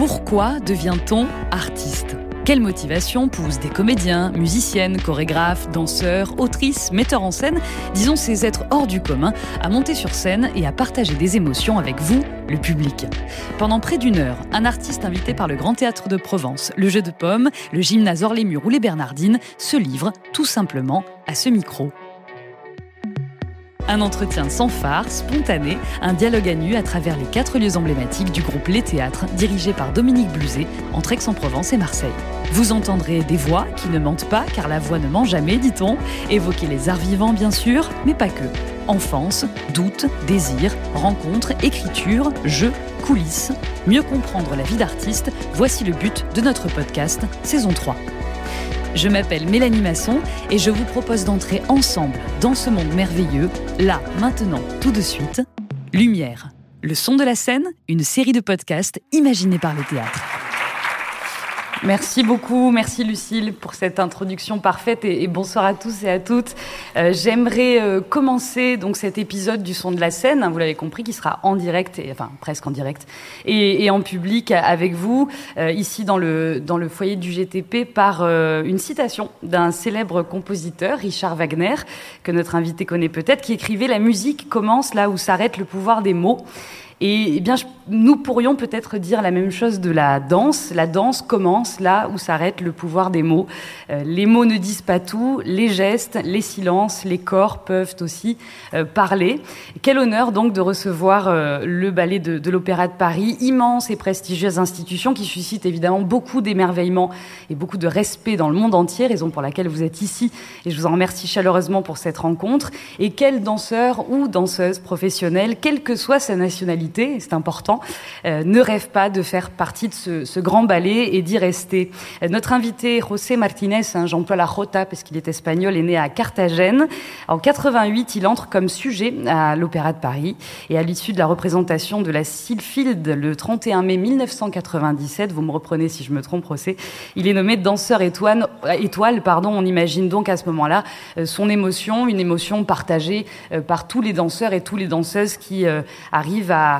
Pourquoi devient-on artiste? Quelle motivation pousse des comédiens, musiciennes, chorégraphes, danseurs, autrices, metteurs en scène, disons ces êtres hors du commun, à monter sur scène et à partager des émotions avec vous, le public? Pendant près d'une heure, un artiste invité par le Grand Théâtre de Provence, le Jeu de Pommes, le Gymnase Orlémur ou les Bernardines se livre tout simplement à ce micro. Un entretien sans phare, spontané, un dialogue à nu à travers les quatre lieux emblématiques du groupe Les Théâtres, dirigé par Dominique Bluzet, entre Aix-en-Provence et Marseille. Vous entendrez des voix qui ne mentent pas, car la voix ne ment jamais, dit-on, évoquer les arts vivants bien sûr, mais pas que. Enfance, doute, désir, rencontre, écriture, jeu, coulisses. Mieux comprendre la vie d'artiste, voici le but de notre podcast, saison 3. Je m'appelle Mélanie Masson et je vous propose d'entrer ensemble dans ce monde merveilleux, là, maintenant, tout de suite. Lumière, le son de la scène, une série de podcasts imaginés par le théâtre. Merci beaucoup, merci Lucille pour cette introduction parfaite et, bonsoir à tous et à toutes. Euh, j'aimerais euh, commencer donc cet épisode du son de la scène, hein, vous l'avez compris, qui sera en direct, et, enfin presque en direct, et, en public avec vous, euh, ici dans le, dans le foyer du GTP, par une citation d'un célèbre compositeur, Richard Wagner, que notre invité connaît peut-être, qui écrivait La musique commence là où s'arrête le pouvoir des mots. Et eh bien, nous pourrions peut-être dire la même chose de la danse. La danse commence là où s'arrête le pouvoir des mots. Euh, les mots ne disent pas tout, les gestes, les silences, les corps peuvent aussi euh, parler. Quel honneur donc de recevoir euh, le ballet de, de l'Opéra de Paris, immense et prestigieuse institution qui suscite évidemment beaucoup d'émerveillement et beaucoup de respect dans le monde entier, raison pour laquelle vous êtes ici. Et je vous en remercie chaleureusement pour cette rencontre. Et quel danseur ou danseuse professionnelle, quelle que soit sa nationalité, c'est important, euh, ne rêve pas de faire partie de ce, grand ballet et d'y rester. Euh, notre invité, José Martinez, hein, j'emploie la Jota parce qu'il est espagnol, est né à Carthagène. En 88, il entre comme sujet à l'Opéra de Paris et à l'issue de la représentation de la Sylphide le 31 mai 1997, vous me reprenez si je me trompe, José, il est nommé danseur étoile, étoile pardon, on imagine donc à ce moment-là euh, son émotion, une émotion partagée par tous les danseurs et tous les danseuses qui arrivent à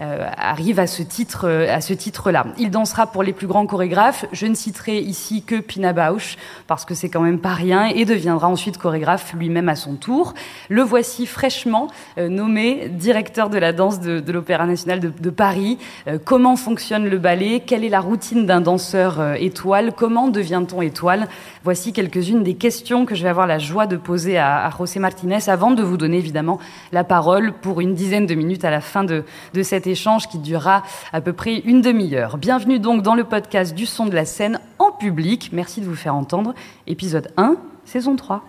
arrive à ce titre, euh, à ce titre-là. Il dansera pour les plus grands chorégraphes. Je ne citerai ici que Pina Bausch parce que c'est quand même pas rien et deviendra ensuite chorégraphe lui-même à son tour. Le voici fraîchement euh, nommé directeur de la danse de, l'Opéra national de, Paris. comment fonctionne le ballet? Quelle est la routine d'un danseur étoile? Comment devient-on étoile? Voici quelques-unes des questions que je vais avoir la joie de poser à, José Martinez avant de vous donner évidemment la parole pour une dizaine de minutes à la fin de, de cet échange qui durera à peu près une demi-heure. Bienvenue donc dans le podcast du son de la scène en public. Merci de vous faire entendre. Épisode 1, saison 3.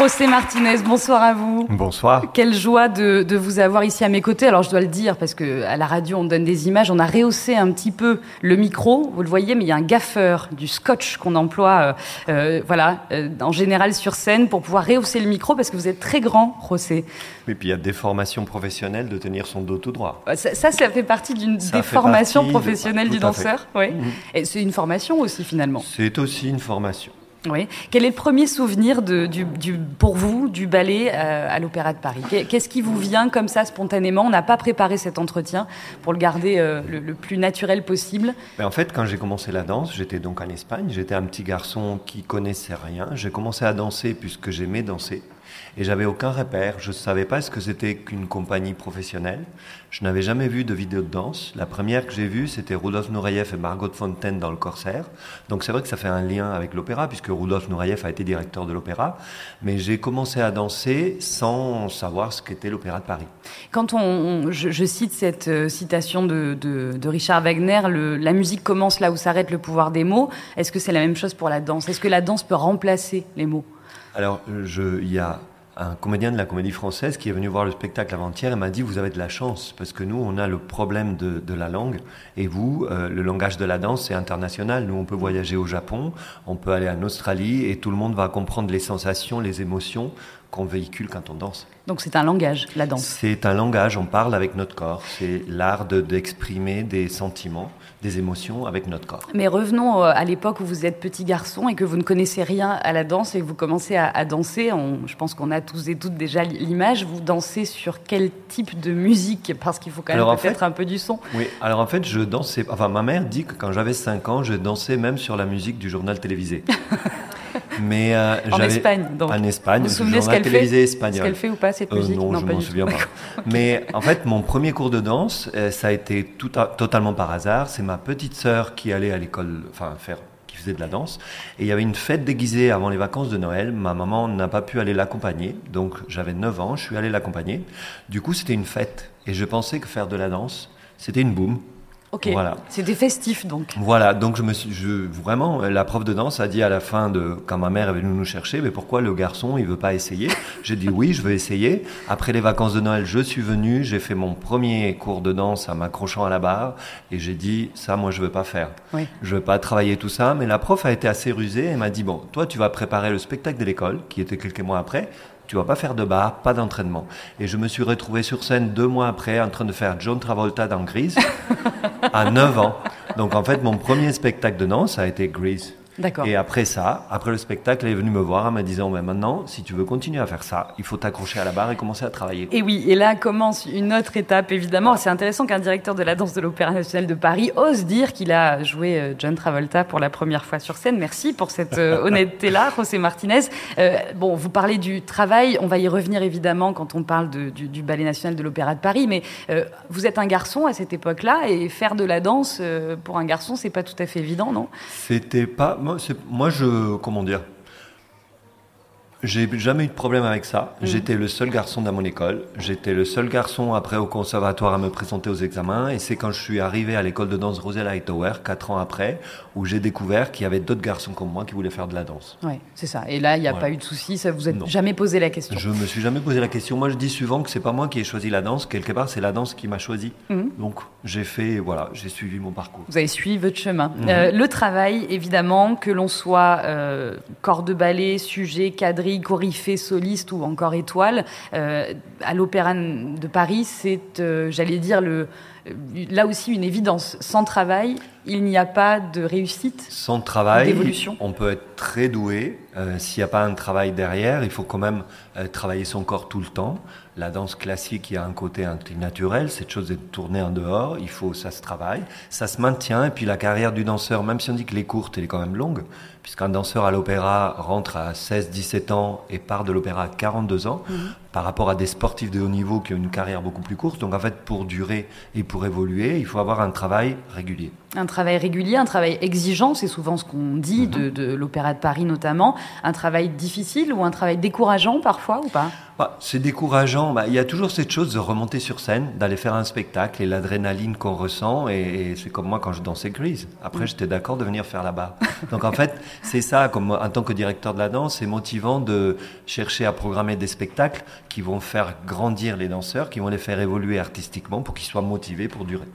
José Martinez, bonsoir à vous. Bonsoir. Quelle joie de, vous avoir ici à mes côtés. Alors je dois le dire parce que à la radio on donne des images, on a rehaussé un petit peu le micro, vous le voyez, mais il y a un gaffeur, du scotch qu'on emploie, euh, euh, voilà, euh, en général sur scène pour pouvoir rehausser le micro parce que vous êtes très grand, José. Oui, puis il y a des formations professionnelles de tenir son dos tout droit. Ça, ça, fait partie d'une des formations professionnelles du danseur. Oui. Mhm. Et c'est une formation aussi finalement. C'est aussi une formation. Oui. Quel est le premier souvenir pour vous du ballet euh, à l'Opéra de Paris? Qu'est-ce qui vous vient comme ça spontanément? On n'a pas préparé cet entretien pour le garder euh, le, plus naturel possible. Ben en fait, quand j'ai commencé la danse, j'étais donc en Espagne. J'étais un petit garçon qui connaissait rien. J'ai commencé à danser puisque j'aimais danser et j'avais aucun repère. Je ne savais pas ce que c'était qu'une compagnie professionnelle. Je n'avais jamais vu de vidéo de danse. La première que j'ai vue, c'était Rudolf Nureyev et Margot Fontaine dans le Corsaire. Donc c'est vrai que ça fait un lien avec l'opéra, puisque Rudolf Nureyev a été directeur de l'opéra. Mais j'ai commencé à danser sans savoir ce qu'était l'opéra de Paris. Quand on, je, cite cette euh, citation de, de, Richard Wagner, le, la musique commence là où s'arrête le pouvoir des mots. Est-ce que c'est la même chose pour la danse? Est-ce que la danse peut remplacer les mots? Alors, il y a un comédien de la comédie française qui est venu voir le spectacle avant-hier et m'a dit Vous avez de la chance, parce que nous, on a le problème de, la langue, et vous, euh, le langage de la danse, c'est international. Nous, on peut voyager au Japon, on peut aller en Australie, et tout le monde va comprendre les sensations, les émotions qu'on véhicule quand on danse. Donc c'est un langage, la danse. C'est un langage, on parle avec notre corps. C'est l'art d'exprimer des sentiments, des émotions avec notre corps. Mais revenons euh, à l'époque où vous êtes petit garçon et que vous ne connaissez rien à la danse et que vous commencez à, danser. je pense qu'on a tous et toutes déjà l'image. Vous dansez sur quel type de musique? Parce qu'il faut quand même peut-être un peu du son. Oui, alors en fait, je dansais. Enfin, ma mère dit que quand j'avais 5 ans, je dansais même sur la musique du journal télévisé. Mais euh, en Espagne, donc. En Espagne, vous vous souvenez ce qu'elle fait Ce qu'elle fait ou pas cette euh, musique Non, je m'en souviens pas. Mais en fait, mon premier cours de danse, euh, ça a été tout totalement par hasard. C'est ma petite sœur qui allait à l'école, enfin faire qui faisait de la danse. Et il y avait une fête déguisée avant les vacances de Noël. Ma maman n'a pas pu aller l'accompagner. Donc j'avais 9 ans, je suis allé l'accompagner. Du coup, c'était une fête. Et je pensais que faire de la danse, c'était une boum. Ok. Voilà. C'était festif donc. Voilà. Donc je me suis, je, vraiment, la prof de danse a dit à la fin de quand ma mère est venue nous chercher, mais pourquoi le garçon il veut pas essayer? J'ai dit oui, je veux essayer. Après les vacances de Noël, je suis venu, j'ai fait mon premier cours de danse en m'accrochant à la barre et j'ai dit ça, moi je veux pas faire. Oui. Je veux pas travailler tout ça. Mais la prof a été assez rusée. Elle m'a dit bon, toi tu vas préparer le spectacle de l'école, qui était quelques mois après tu vas pas faire de bar, pas d'entraînement. Et je me suis retrouvé sur scène deux mois après en train de faire John Travolta dans Grease à 9 ans. Donc en fait, mon premier spectacle de danse a été Grease. Et après ça, après le spectacle, elle est venue me voir en me disant mais maintenant, si tu veux continuer à faire ça, il faut t'accrocher à la barre et commencer à travailler. Et oui, et là commence une autre étape, évidemment. C'est intéressant qu'un directeur de la danse de l'Opéra national de Paris ose dire qu'il a joué euh, John Travolta pour la première fois sur scène. Merci pour cette euh, honnêteté-là, José Martinez. Euh, bon, vous parlez du travail, on va y revenir évidemment quand on parle du, Ballet national de l'Opéra de Paris, mais vous êtes un garçon à cette époque-là et faire de la danse pour un garçon, c'est pas tout à fait évident, non? C'était pas moi, je. Comment dire j'ai jamais eu de problème avec ça. Mm. J'étais le seul garçon dans mon école. J'étais le seul garçon après au conservatoire à me présenter aux examens. Et c'est quand je suis arrivé à l'école de danse Rosella Hightower, quatre ans après, où j'ai découvert qu'il y avait d'autres garçons comme moi qui voulaient faire de la danse. Oui, c'est ça. Et là, il n'y a pas eu de souci. Ça vous a jamais posé la question Je me suis jamais posé la question. Moi, je dis souvent que c'est pas moi qui ai choisi la danse. Quelque part, c'est la danse qui m'a choisi. Mm. Donc, j'ai fait, voilà, j'ai suivi mon parcours. Vous avez suivi votre chemin. Mm-hmm. Euh, le travail, évidemment, que l'on soit euh, corps de ballet, sujet, quadrille, soliste ou encore étoile, euh, à l'Opéra de Paris, c'est, euh, j'allais dire, le, là aussi une évidence. Sans travail, il n'y a pas de réussite. Sans travail, on peut être très doué. Euh, s'il n'y a pas un travail derrière, il faut quand même travailler son corps tout le temps. La danse classique, il y a un côté naturel, cette chose est tournée en dehors, il faut, ça se travaille, ça se maintient. Et puis la carrière du danseur, même si on dit que les courtes, elle est quand même longue, puisqu'un danseur à l'opéra rentre à 16-17 ans et part de l'opéra à 42 ans, mhm. Par rapport à des sportifs de haut niveau qui ont une carrière beaucoup plus courte. Donc en fait, pour durer et pour évoluer, il faut avoir un travail régulier. Un travail régulier, un travail exigeant, c'est souvent ce qu'on dit mhm. de, l'Opéra de Paris notamment. Un travail difficile ou un travail décourageant parfois ou pas? Bah, C'est décourageant. Bah, il y a toujours cette chose de remonter sur scène, d'aller faire un spectacle et l'adrénaline qu'on ressent. Et, c'est comme moi quand je dansais Grease. Après, mm. j'étais d'accord de venir faire là-bas. Donc en fait, c'est ça, comme en tant que directeur de la danse, c'est motivant de chercher à programmer des spectacles qui vont faire grandir les danseurs, qui vont les faire évoluer artistiquement pour qu'ils soient motivés pour durer.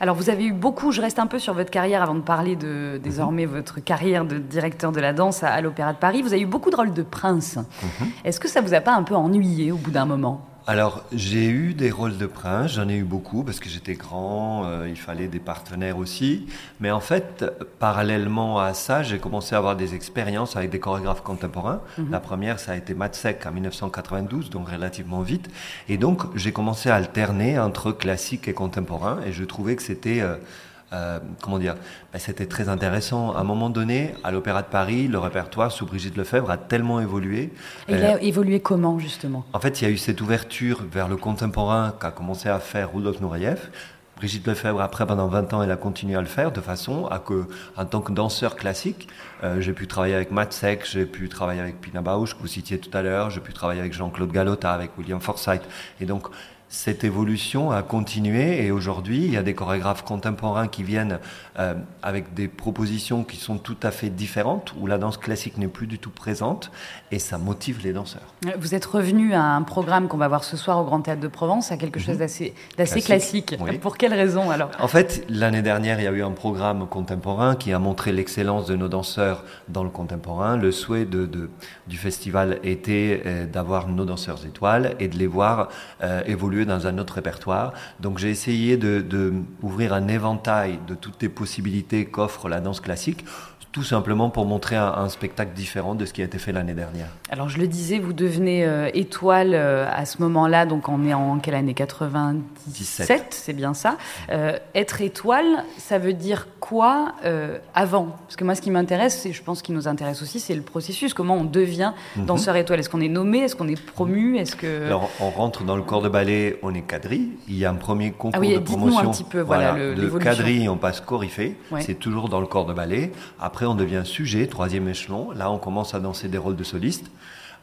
Alors vous avez eu beaucoup, je reste un peu sur votre carrière avant de parler de désormais votre carrière de directeur de la danse à, l'Opéra de Paris. Vous avez eu beaucoup de rôles de prince. Mhm. Est-ce que ça vous a pas un peu ennuyé au bout d'un moment? Alors, j'ai eu des rôles de prince, j'en ai eu beaucoup parce que j'étais grand, euh, il fallait des partenaires aussi. Mais en fait, parallèlement à ça, j'ai commencé à avoir des expériences avec des chorégraphes contemporains. Mhm. La première, ça a été Matsek en 1992, donc relativement vite. Et donc, j'ai commencé à alterner entre classique et contemporain et je trouvais que c'était... Euh, euh, comment dire, ben, c'était très intéressant. À un moment donné, à l'Opéra de Paris, le répertoire sous Brigitte Lefebvre a tellement évolué. Et il a euh, évolué comment, justement? En fait, il y a eu cette ouverture vers le contemporain qu'a commencé à faire Rudolf Nureyev. Brigitte Lefebvre, après, pendant 20 ans, elle a continué à le faire de façon à que, en tant que danseur classique, euh, j'ai pu travailler avec Matt Seck, j'ai pu travailler avec Pina Bausch, que vous citiez tout à l'heure, j'ai pu travailler avec Jean-Claude Galota, avec William Forsythe. Et donc, cette évolution a continué et aujourd'hui, il y a des chorégraphes contemporains qui viennent euh, avec des propositions qui sont tout à fait différentes, où la danse classique n'est plus du tout présente et ça motive les danseurs. Vous êtes revenu à un programme qu'on va voir ce soir au Grand Théâtre de Provence, à quelque chose mhm. d'assez classique. Pour quelle raison alors? En fait, l'année dernière, il y a eu un programme contemporain qui a montré l'excellence de nos danseurs dans le contemporain. Le souhait de, du festival était euh, d'avoir nos danseurs étoiles et de les voir euh, évoluer dans un autre répertoire. Donc j'ai essayé de, de, ouvrir un éventail de toutes les possibilités qu'offre la danse classique tout simplement pour montrer un, spectacle différent de ce qui a été fait l'année dernière. Alors je le disais, vous devenez euh, étoile euh, à ce moment-là, donc on est en quelle année? 97, c'est bien ça. Euh, être étoile, ça veut dire quoi avant? Parce que moi ce qui m'intéresse, et je pense qu'il nous intéresse aussi, c'est le processus, comment on devient mhm. danseur étoile? Est-ce qu'on est nommé? Est-ce qu'on est promu? Est-ce que... Alors on rentre dans le corps de ballet, on est quadrille, il y a un premier concours ah oui, de promotion. un petit peu, voilà, le, de quadrille, on passe coryphée, c'est toujours dans le corps de ballet. Après on devient sujet, troisième échelon. Là, on commence à danser des rôles de soliste.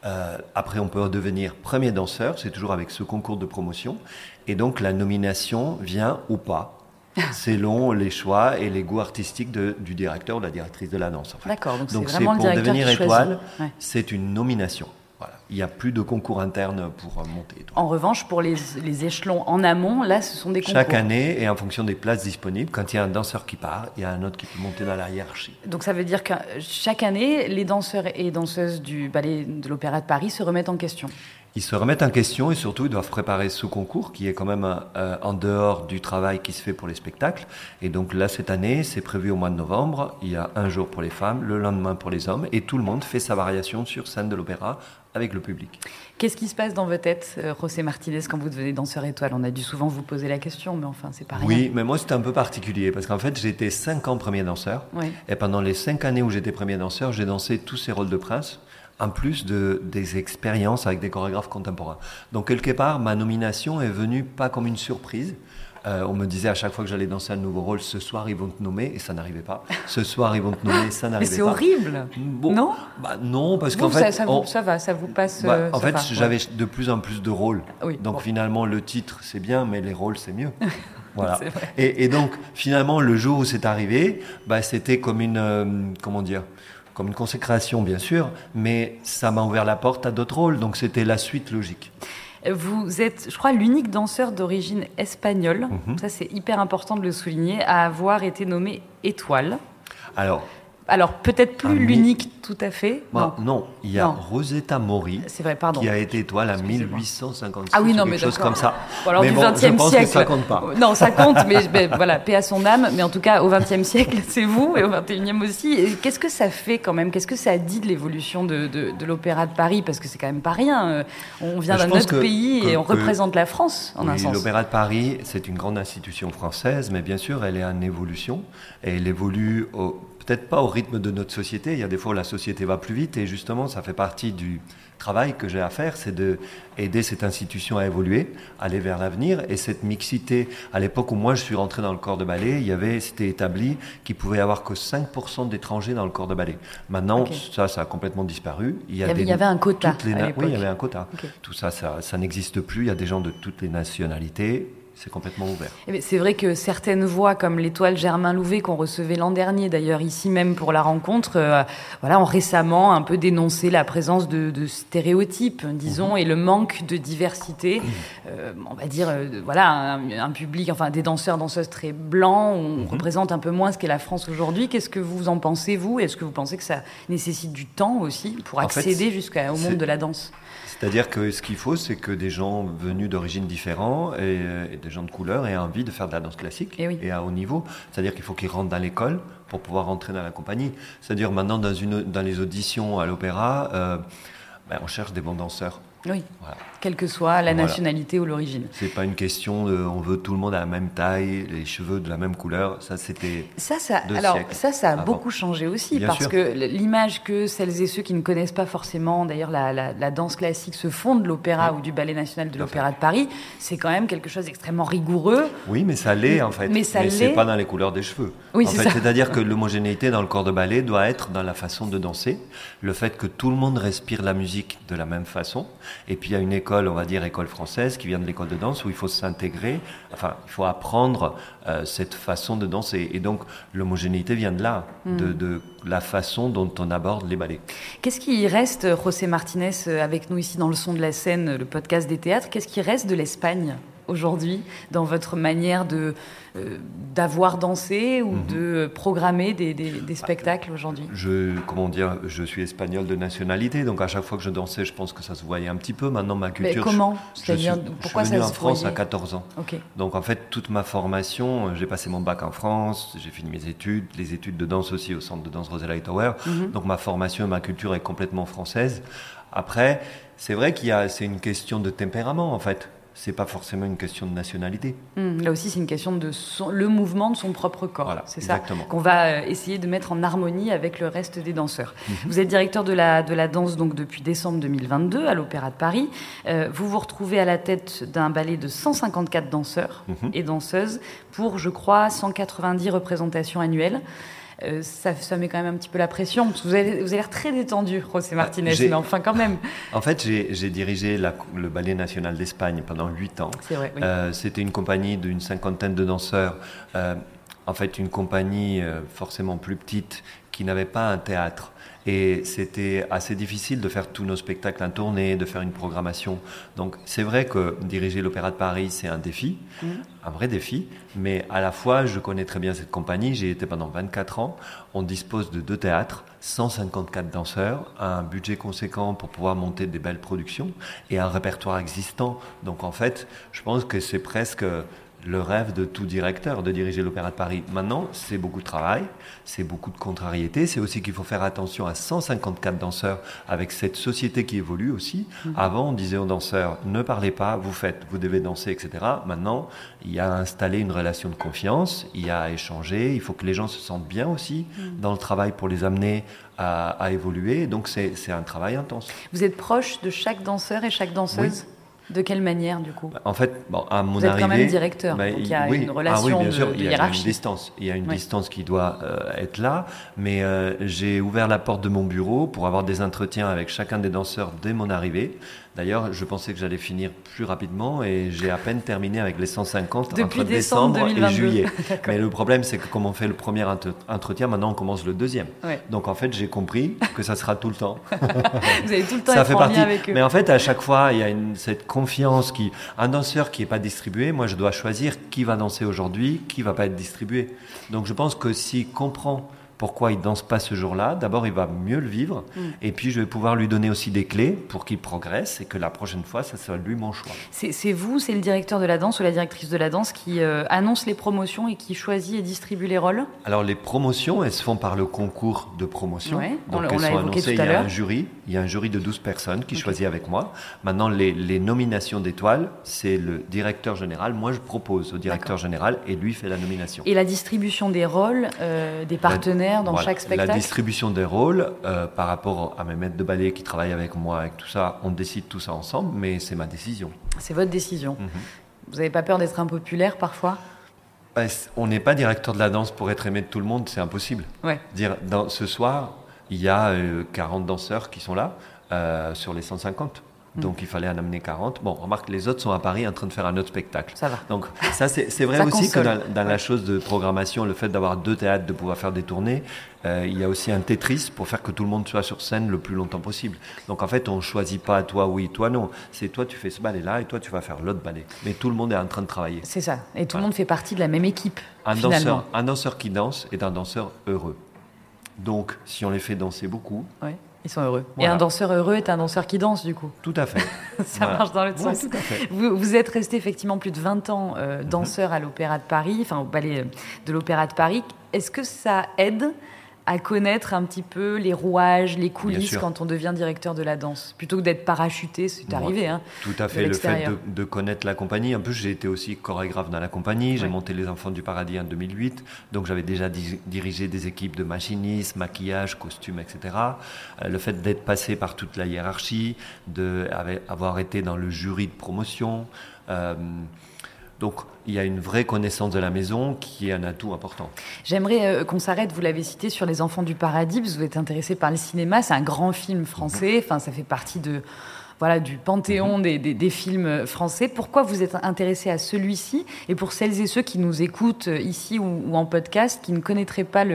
Euh, après, on peut devenir premier danseur, c'est toujours avec ce concours de promotion. Et donc, la nomination vient ou pas, selon les choix et les goûts artistiques du directeur ou de la directrice de la danse. D'accord, donc, c'est vraiment pour devenir étoile, c'est une nomination. Il n'y a plus de concours interne pour monter. En revanche, pour les, échelons en amont, là, ce sont des concours. Chaque année, et en fonction des places disponibles, quand il y a un danseur qui part, il y a un autre qui peut monter dans la hiérarchie. Donc ça veut dire que chaque année, les danseurs et danseuses du ballet de l'Opéra de Paris se remettent en question ils se remettent en question et surtout ils doivent préparer ce concours qui est quand même euh, en dehors du travail qui se fait pour les spectacles. Et donc là, cette année, c'est prévu au mois de novembre. Il y a un jour pour les femmes, le lendemain pour les hommes et tout le monde fait sa variation sur scène de l'opéra avec le public. Qu'est-ce qui se passe dans votre tête, euh, José Martinez, quand vous devenez danseur étoile On a dû souvent vous poser la question, mais enfin, c'est rien. Oui, mais moi, c'était un peu particulier, parce qu'en fait, j'étais cinq ans premier danseur. Et pendant les cinq années où j'étais premier danseur, j'ai dansé tous ces rôles de prince en plus de, des expériences avec des chorégraphes contemporains. Donc quelque part, ma nomination est venue pas comme une surprise. Euh, on me disait à chaque fois que j'allais danser un nouveau rôle, ce soir ils vont te nommer, et ça n'arrivait pas. Ce soir ils vont te nommer, et ça n'arrivait pas. Mais c'est horrible Non bah, Non, parce qu'en fait... Ça, ça, va, ça vous passe... Bah, en fait, j'avais de plus en plus de rôles. donc finalement, le titre, c'est bien, mais les rôles, c'est mieux. Voilà. Et, et, donc, finalement, le jour où c'est arrivé, bah, c'était comme une... Euh, comment dire comme une consécration bien sûr, mais ça m'a ouvert la porte à d'autres rôles, donc c'était la suite logique. Vous êtes, je crois, l'unique danseur d'origine espagnole, mhm. ça c'est hyper important de le souligner, à avoir été nommé étoile. Alors, alors peut-être plus l'unique tout à fait. Bah, non. il y a Rosetta Mori vrai, qui a été étoile à 1856 ah oui, non, quelque chose comme ça. alors du XXe siècle. ça compte pas. Non, ça compte, mais ben, voilà, paix à son âme. Mais en tout cas, au XXe siècle, c'est vous, et au XXIe aussi. Qu'est-ce que ça fait quand même? Qu'est-ce que ça dit de l'évolution de, de, l'Opéra de Paris? Parce que c'est quand même pas rien. Euh, on vient d'un autre pays et on représente la France, en un sens. L'Opéra de Paris, c'est une grande institution française, mais bien sûr, elle est en évolution. Et elle évolue au peut-être pas au rythme de notre société. Il y a des fois où la société va plus vite et justement, ça fait partie du travail que j'ai à faire, c'est de aider cette institution à évoluer, aller vers l'avenir. Et cette mixité, à l'époque où moi je suis rentré dans le corps de ballet, il y avait, c'était établi qu'il pouvait y avoir que 5% d'étrangers dans le corps de ballet. Maintenant, ça, ça a complètement disparu. Il y, avait, un quota. oui, il y avait un quota. Tout ça, ça, ça n'existe plus. Il y a des gens de toutes les nationalités c'est complètement ouvert. Eh c'est vrai que certaines voix, comme l'étoile Germain Louvet qu'on recevait l'an dernier, d'ailleurs ici même pour la rencontre, euh, voilà, ont récemment un peu dénoncé la présence de, stéréotypes, disons, et le manque de diversité. Euh, on va dire, euh, voilà, un, public, enfin des danseurs, danseuses très blancs, on mhm. représente un peu moins ce qu'est la France aujourd'hui. Qu'est-ce que vous en pensez, vous? Est-ce que vous pensez que ça nécessite du temps aussi pour accéder jusqu'au monde de la danse? C'est-à-dire que ce qu'il faut, c'est que des gens venus d'origines différentes et, des gens de couleur aient envie de faire de la danse classique eh et, à haut niveau. C'est-à-dire qu'il faut qu'ils rentrent dans l'école pour pouvoir rentrer dans la compagnie. C'est-à-dire maintenant, dans, une, dans les auditions à l'opéra, euh, ben, on cherche des bons danseurs. Oui. Quelle que soit la nationalité ou l'origine. C'est pas une question de on veut tout le monde à la même taille, les cheveux de la même couleur. Ça, c'était. Ça, ça, alors, ça, ça a beaucoup changé aussi parce que l'image que celles et ceux qui ne connaissent pas forcément, d'ailleurs, la, danse classique se font de l'opéra ou du ballet national de l'opéra de Paris, c'est quand même quelque chose d'extrêmement rigoureux. Oui, mais ça l'est en fait. Mais, ça mais c'est pas dans les couleurs des cheveux. Oui, c'est C'est-à-dire que l'homogénéité dans le corps de ballet doit être dans la façon de danser, le fait que tout le monde respire la musique de la même façon Et puis il y a une école, on va dire école française, qui vient de l'école de danse, où il faut s'intégrer, enfin, il faut apprendre euh, cette façon de danser. Et donc l'homogénéité vient de là, mm. de, de, la façon dont on aborde les ballets. Qu'est-ce qui reste, José Martinez, avec nous ici dans le son de la scène, le podcast des théâtres, qu'est-ce qui reste de l'Espagne? Aujourd'hui dans votre manière de euh, d'avoir dansé ou mhm. de programmer des, des, spectacles aujourd'hui? Je comment dire, je suis espagnol de nationalité, donc à chaque fois que je dansais, je pense que ça se voyait un petit peu. Maintenant, ma culture. Mais comment? je, suis, pourquoi venu en France à 14 ans. Donc en fait, toute ma formation, j'ai passé mon bac en France, j'ai fini mes études, les études de danse aussi au centre de danse Rosella Tower. Mhm. Donc ma formation et ma culture est complètement française. Après, c'est vrai qu'il y a, c'est une question de tempérament en fait c'est pas forcément une question de nationalité. Hum, là aussi, c'est une question de le mouvement de son propre corps. c'est ça qu'on va euh, essayer de mettre en harmonie avec le reste des danseurs. Mhm. Vous êtes directeur de la, de la danse donc depuis décembre 2022 à l'Opéra de Paris. Euh, vous vous retrouvez à la tête d'un ballet de 154 danseurs mhm. et danseuses pour, je crois, 190 représentations annuelles. Euh, ça, ça, met quand même un petit peu la pression. Parce que vous avez, vous avez l'air très détendu, José Martinez, mais enfin quand même. En fait, j'ai dirigé le Ballet National d'Espagne pendant huit ans. C'est vrai. Euh, C'était une compagnie d'une cinquantaine de danseurs. Euh, en fait, une compagnie forcément plus petite qui n'avait pas un théâtre. Et c'était assez difficile de faire tous nos spectacles en tournée, de faire une programmation. Donc c'est vrai que diriger l'Opéra de Paris, c'est un défi, mm. un vrai défi. Mais à la fois, je connais très bien cette compagnie. J'ai été pendant 24 ans. On dispose de deux théâtres, 154 danseurs, un budget conséquent pour pouvoir monter des belles productions et un répertoire existant. Donc en fait, je pense que c'est presque le rêve de tout directeur de diriger l'Opéra de Paris. Maintenant, c'est beaucoup de travail, c'est beaucoup de contrariété, c'est aussi qu'il faut faire attention à 154 danseurs avec cette société qui évolue aussi. Mhm. Avant, on disait aux danseurs, ne parlez pas, vous faites, vous devez danser, etc. Maintenant, il y a à installer une relation de confiance, il y a à échanger, il faut que les gens se sentent bien aussi mhm. dans le travail pour les amener à, évoluer. Donc, c'est un travail intense. Vous êtes proche de chaque danseur et chaque danseuse? De quelle manière, du coup En fait, bon, à mon Vous êtes arrivée, quand même directeur, donc il y a une relation ah oui, bien sûr, il y a une distance. Il y a une distance qui doit euh, être là, mais euh, j'ai ouvert la porte de mon bureau pour avoir des entretiens avec chacun des danseurs dès mon arrivée. D'ailleurs, je pensais que j'allais finir plus rapidement et j'ai à peine terminé avec les 150 Depuis entre décembre, 2022. et juillet. Mais le problème, c'est que comme on fait le premier entretien, maintenant on commence le deuxième. Donc en fait, j'ai compris que ça sera tout le temps. Vous avez tout le temps ça fait partie. avec eux. Mais en fait, à chaque fois, il y a une, cette confiance qui, un danseur qui n'est pas distribué, moi je dois choisir qui va danser aujourd'hui, qui va pas être distribué. Donc je pense que s'il comprend pourquoi il danse pas ce jour-là. D'abord, il va mieux le vivre, mm. et puis je vais pouvoir lui donner aussi des clés pour qu'il progresse et que la prochaine fois, ça soit lui mon choix. C'est vous, c'est le directeur de la danse ou la directrice de la danse qui euh, annonce les promotions et qui choisit et distribue les rôles? Alors les promotions, elles se font par le concours de promotion. Donc on, elles sont annoncées. Il y a un jury, il y a un jury de 12 personnes qui choisit avec moi. Maintenant, les, nominations d'étoiles, c'est le directeur général. Moi, je propose au directeur général et lui fait la nomination. Et la distribution des rôles, euh, des partenaires dans chaque spectacle? La distribution des rôles, euh, par rapport à mes maîtres de ballet qui travaillent avec moi, avec tout ça, on décide tout ça ensemble, mais c'est ma décision. C'est votre décision. Mhm. Vous n'avez pas peur d'être impopulaire parfois? Bah, On n'est pas directeur de la danse pour être aimé de tout le monde, c'est impossible. Ouais. Dire, dans, ce soir, il y a 40 euh, danseurs qui sont là euh, sur les 150. Mm. Donc il fallait en amener 40. Bon, remarque, les autres sont à Paris en train de faire un autre spectacle. Ça va. Donc ça, c'est vrai aussi que dans, la chose de programmation, le fait d'avoir deux théâtres, de pouvoir faire des tournées, euh, il y a aussi un Tetris pour faire que tout le monde soit sur scène le plus longtemps possible. Donc en fait, on ne choisit pas toi oui, toi non. C'est toi tu fais ce ballet-là et toi tu vas faire l'autre ballet. Mais tout le monde est en train de travailler. C'est ça. Et tout le monde fait partie de la même équipe. Un danseur, un danseur qui danse est un danseur heureux. Donc si on les fait danser beaucoup, ouais ils sont heureux. Et un danseur heureux est un danseur qui danse, du coup. Tout à fait. Ça marche dans le sens. Vous, vous, êtes resté effectivement plus de 20 ans euh, danseur à l'Opéra de Paris, enfin au ballet de l'Opéra de Paris. Est-ce que ça aide à connaître un petit peu les rouages, les coulisses quand on devient directeur de la danse, plutôt que d'être parachuté, c'est arrivé. Hein, tout à fait, le fait de, connaître la compagnie. En plus, j'ai été aussi chorégraphe dans la compagnie, j'ai monté Les Enfants du Paradis en 2008, donc j'avais déjà dirigé des équipes de machinistes, maquillage, costumes, etc. Euh, le fait d'être passé par toute la hiérarchie, d'avoir été dans le jury de promotion. Euh, donc il y a une vraie connaissance de la maison qui est un atout important. J'aimerais euh, qu'on s'arrête, vous l'avez cité, sur Les Enfants du Paradis, vous êtes intéressé par le cinéma, c'est un grand film français, mhm. enfin ça fait partie de voilà, du panthéon mhm. des, films français. Pourquoi vous êtes intéressé à celui-ci? Et pour celles et ceux qui nous écoutent ici ou, en podcast, qui ne connaîtraient pas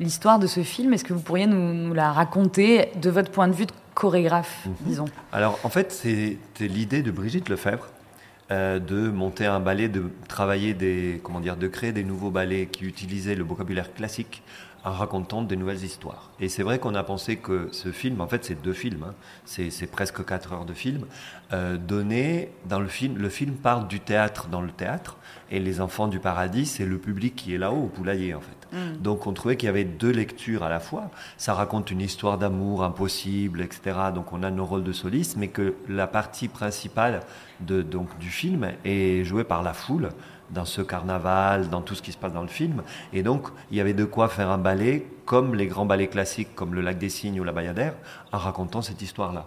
l'histoire de ce film, est-ce que vous pourriez nous, la raconter de votre point de vue de chorégraphe, mhm. disons? Alors, en fait, c'était l'idée de Brigitte Lefebvre euh, de monter un ballet, de travailler des, comment dire, de créer des nouveaux ballets qui utilisaient le vocabulaire classique en racontant des nouvelles histoires. Et c'est vrai qu'on a pensé que ce film, en fait c'est deux films, hein, c'est presque quatre heures de film, euh, donné dans le film, le film parle du théâtre dans le théâtre, et les enfants du paradis, c'est le public qui est là-haut au poulailler en fait. Mm. Donc on trouvait qu'il y avait deux lectures à la fois. Ça raconte une histoire d'amour impossible, etc. Donc on a nos rôles de solistes, mais que la partie principale de, donc, du film est jouée par la foule dans ce carnaval, dans tout ce qui se passe dans le film. Et donc, il y avait de quoi faire un ballet comme les grands ballets classiques, comme Le Lac des Cygnes ou La Bayadère, en racontant cette histoire-là.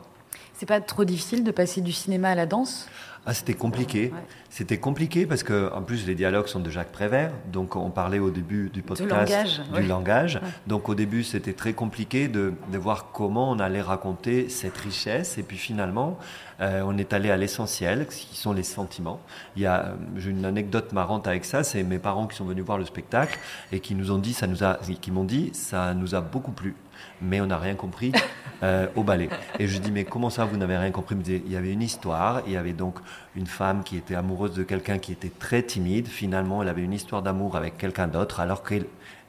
C'est pas trop difficile de passer du cinéma à la danse? Ah, c'était compliqué. C'était compliqué parce que, en plus, les dialogues sont de Jacques Prévert. Donc, on parlait au début du podcast du langage. Donc, au début, c'était très compliqué de, de, voir comment on allait raconter cette richesse. Et puis, finalement, euh, on est allé à l'essentiel, qui sont les sentiments. Il y a, j'ai une anecdote marrante avec ça. C'est mes parents qui sont venus voir le spectacle et qui nous ont dit, ça nous a, qui m'ont dit, ça nous a beaucoup plu mais on n'a rien compris euh, au ballet. Et je dis, mais comment ça, vous n'avez rien compris? Il y avait une histoire, il y avait donc une femme qui était amoureuse de quelqu'un qui était très timide. Finalement, elle avait une histoire d'amour avec quelqu'un d'autre, alors qu'elle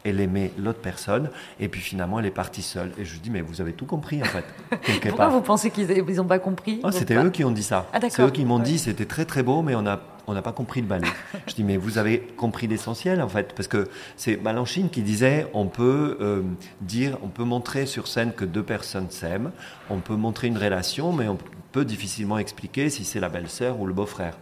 elle aimait l'autre personne, et puis finalement elle est partie seule. Et je dis, mais vous avez tout compris en fait. Pourquoi vous pensez qu'ils n'ont pas compris oh, C'était eux qui ont dit ça. Ah, c'est eux qui m'ont dit, c'était très très beau, mais on a on n'a pas compris le ballet. Je dis, mais vous avez compris l'essentiel, en fait, parce que c'est Malanchine qui disait, on peut euh, dire, on peut montrer sur scène que deux personnes s'aiment, on peut montrer une relation, mais on peut difficilement expliquer si c'est la belle-sœur ou le beau-frère.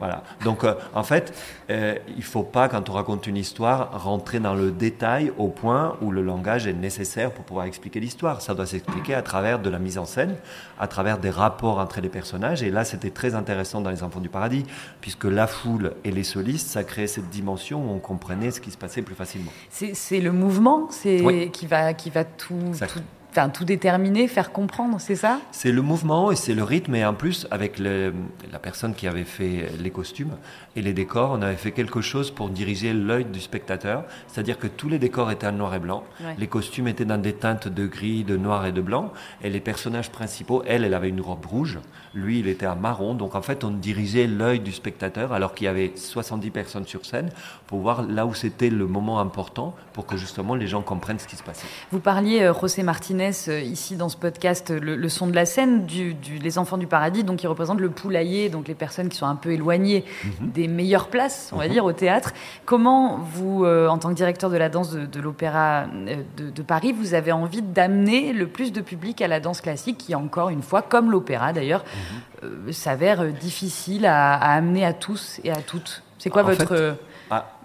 Voilà. Donc, euh, en fait, euh, il ne faut pas, quand on raconte une histoire, rentrer dans le détail au point où le langage est nécessaire pour pouvoir expliquer l'histoire. Ça doit s'expliquer à travers de la mise en scène, à travers des rapports entre les personnages. Et là, c'était très intéressant dans Les Enfants du Paradis, puisque la foule et les solistes, ça créait cette dimension où on comprenait ce qui se passait plus facilement. C'est le mouvement qui, va, qui va tout, tout Enfin, tout déterminer, faire comprendre, c'est ça? C'est le mouvement et c'est le rythme. Et en plus, avec la personne qui avait fait les costumes et les décors, on avait fait quelque chose pour diriger l'œil du spectateur. C'est-à-dire que tous les décors étaient en noir et blanc. Les costumes étaient dans des teintes de gris, de noir et de blanc. Et les personnages principaux, elle, elle avait une robe rouge. Lui, il était en marron. Donc, en fait, on dirigeait l'œil du spectateur alors qu'il y avait 70 personnes sur scène pour voir là où c'était le moment important pour que justement les gens comprennent ce qui se passait. Vous parliez, euh, José Martinez, euh, ici dans ce podcast le, son de la scène du, Les Enfants du Paradis, donc qui représente le poulailler, donc les personnes qui sont un peu éloignées mhm. des meilleures places, on va mhm. dire, au théâtre. Comment vous, euh, en tant que directeur de la danse de, l'Opéra de, Paris, vous avez envie d'amener le plus de public à la danse classique, qui encore une fois, comme l'opéra d'ailleurs, mhm. s'avère difficile à, amener à tous et à toutes C'est quoi votre...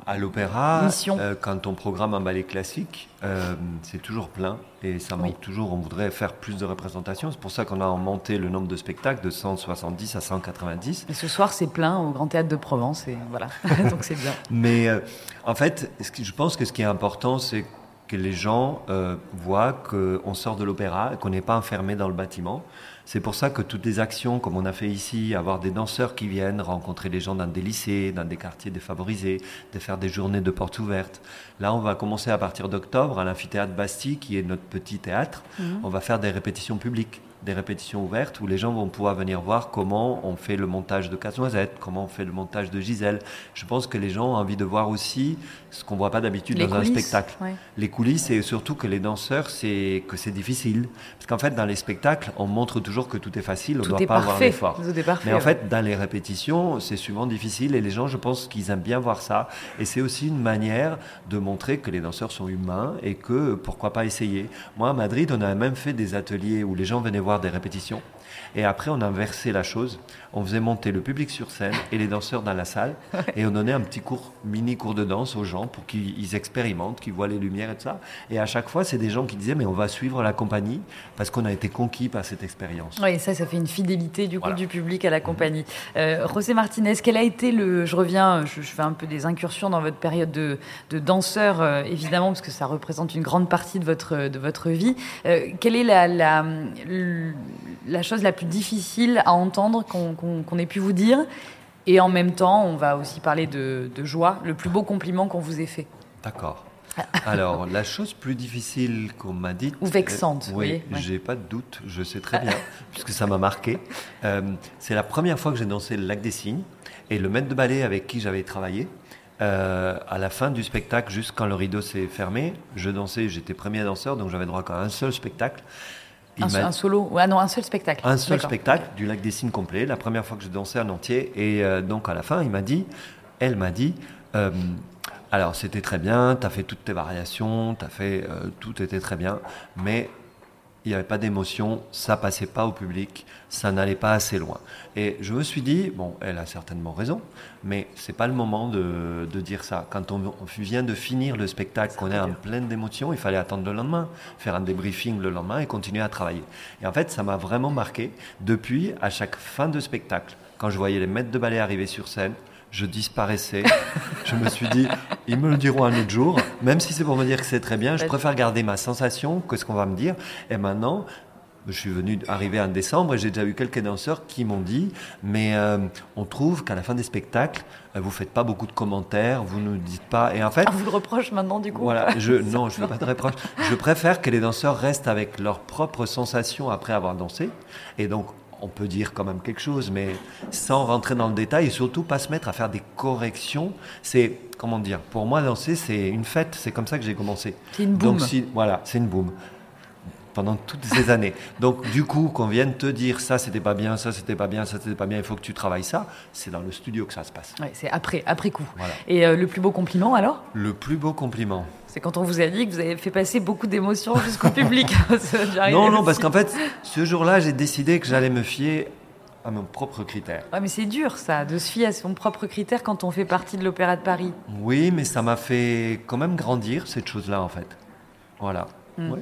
À l'opéra, euh, quand on programme un ballet classique, euh, c'est toujours plein et ça manque toujours. On voudrait faire plus de représentations. C'est pour ça qu'on a monté le nombre de spectacles de 170 à 190. Et ce soir, c'est plein au Grand Théâtre de Provence et voilà. Donc c'est bien. Mais euh, en fait, je pense que ce qui est important, c'est que les gens voient qu'on sort de l'opéra et qu'on n'est pas enfermé dans le bâtiment. C'est pour ça que toutes les actions, comme on a fait ici, avoir des danseurs qui viennent rencontrer les gens dans des lycées, dans des quartiers défavorisés, de faire des journées de portes ouvertes. Là, on va commencer à partir d'octobre à l'amphithéâtre Bastille, qui est notre petit théâtre. Mhm. On va faire des répétitions publiques des répétitions ouvertes où les gens vont pouvoir venir voir comment on fait le montage de Casse-Noisette, comment on fait le montage de Gisèle. Je pense que les gens ont envie de voir aussi ce qu'on voit pas d'habitude dans un spectacle. Les coulisses et surtout que les danseurs, c'est que c'est difficile. Parce qu'en fait, dans les spectacles, on montre toujours que tout est facile, on ne doit pas avoir d'effort. Mais en fait, dans les répétitions, c'est souvent difficile et les gens, je pense qu'ils aiment bien voir ça. Et c'est aussi une manière de montrer que les danseurs sont humains et que pourquoi pas essayer. Moi, à Madrid, on a même fait des ateliers où les gens venaient voir des répétitions. Et après, on a inversé la chose. On faisait monter le public sur scène et les danseurs dans la salle. Et on donnait un petit cours, mini cours de danse aux gens pour qu'ils expérimentent, qu'ils voient les lumières et tout ça. Et à chaque fois, c'est des gens qui disaient, mais on va suivre la compagnie parce qu'on a été conquis par cette expérience. Oui, ça, ça fait une fidélité du coup du public à la compagnie. Euh, José Martinez, quel a été le... Je reviens, je, fais un peu des incursions dans votre période de, de danseur, euh, évidemment, parce que ça représente une grande partie de votre, de votre vie. Euh, quelle est la, la, la chose la plus difficile à entendre qu'on ait pu vous dire Et en même temps, on va aussi parler de, joie, le plus beau compliment qu'on vous ait fait. D'accord. Alors, la chose plus difficile qu'on m'a dite. Ou vexante, euh, Oui, j'ai pas de doute, je sais très bien, puisque ça m'a marqué. Euh, c'est la première fois que j'ai dansé le Lac des Cygnes, et le maître de ballet avec qui j'avais travaillé, euh, à la fin du spectacle, juste quand le rideau s'est fermé, je dansais, j'étais premier danseur, donc j'avais droit qu'à un seul spectacle. Un, solo non, un seul spectacle. Un seul spectacle du Lac des Cygnes complet, la première fois que je dansais en entier. Et euh, donc à la fin, il m'a dit, elle m'a dit, euh, alors c'était très bien, tu as fait toutes tes variations, as fait, tout était très bien, mais il n'y avait pas d'émotion, ça passait pas au public, ça n'allait pas assez loin. Et je me suis dit, bon, elle a certainement raison, mais c'est pas le moment de, dire ça. Quand on, vient de finir le spectacle, qu'on est en pleine d'émotion, il fallait attendre le lendemain, faire un débriefing le lendemain et continuer à travailler. Et en fait, ça m'a vraiment marqué. Depuis, à chaque fin de spectacle, quand je voyais les maîtres de ballet arriver sur scène, je disparaissais. je me suis dit, ils me le diront un autre jour, même si c'est pour me dire que c'est très bien, je préfère garder ma sensation que ce qu'on va me dire. Et maintenant, je suis venu arriver en décembre et j'ai déjà eu quelques danseurs qui m'ont dit mais euh, on trouve qu'à la fin des spectacles vous euh, vous faites pas beaucoup de commentaires vous ne dites pas. Et en fait on vous le reproche maintenant du coup voilà je non je fais pas de reproche je préfère que les danseurs restent avec leurs propres sensations après avoir dansé. Et donc on peut dire quand même quelque chose, mais sans rentrer dans le détail et surtout pas se mettre à faire des corrections. C'est, comment dire, pour moi, danser, c'est une fête. C'est comme ça que j'ai commencé. C'est une boum. Donc, si, voilà, c'est une boum pendant toutes ces années. Donc, du coup, qu'on vienne te dire ça, c'était pas bien, ça, c'était pas bien, ça, c'était pas bien, il faut que tu travailles ça, c'est dans le studio que ça se passe. Ouais, c'est après, après coup. Et euh, le plus beau compliment alors? Le plus beau compliment. C'est quand on vous a dit que vous avez fait passer beaucoup d'émotions jusqu'au public. non, non, parce qu'en fait, ce jour-là, j'ai décidé que j'allais me fier à mon propre critère. Ouais, mais c'est dur ça, de se fier à son propre critère quand on fait partie de l'Opéra de Paris. Oui, mais ça m'a fait quand même grandir cette chose-là en fait. Voilà. Hmm.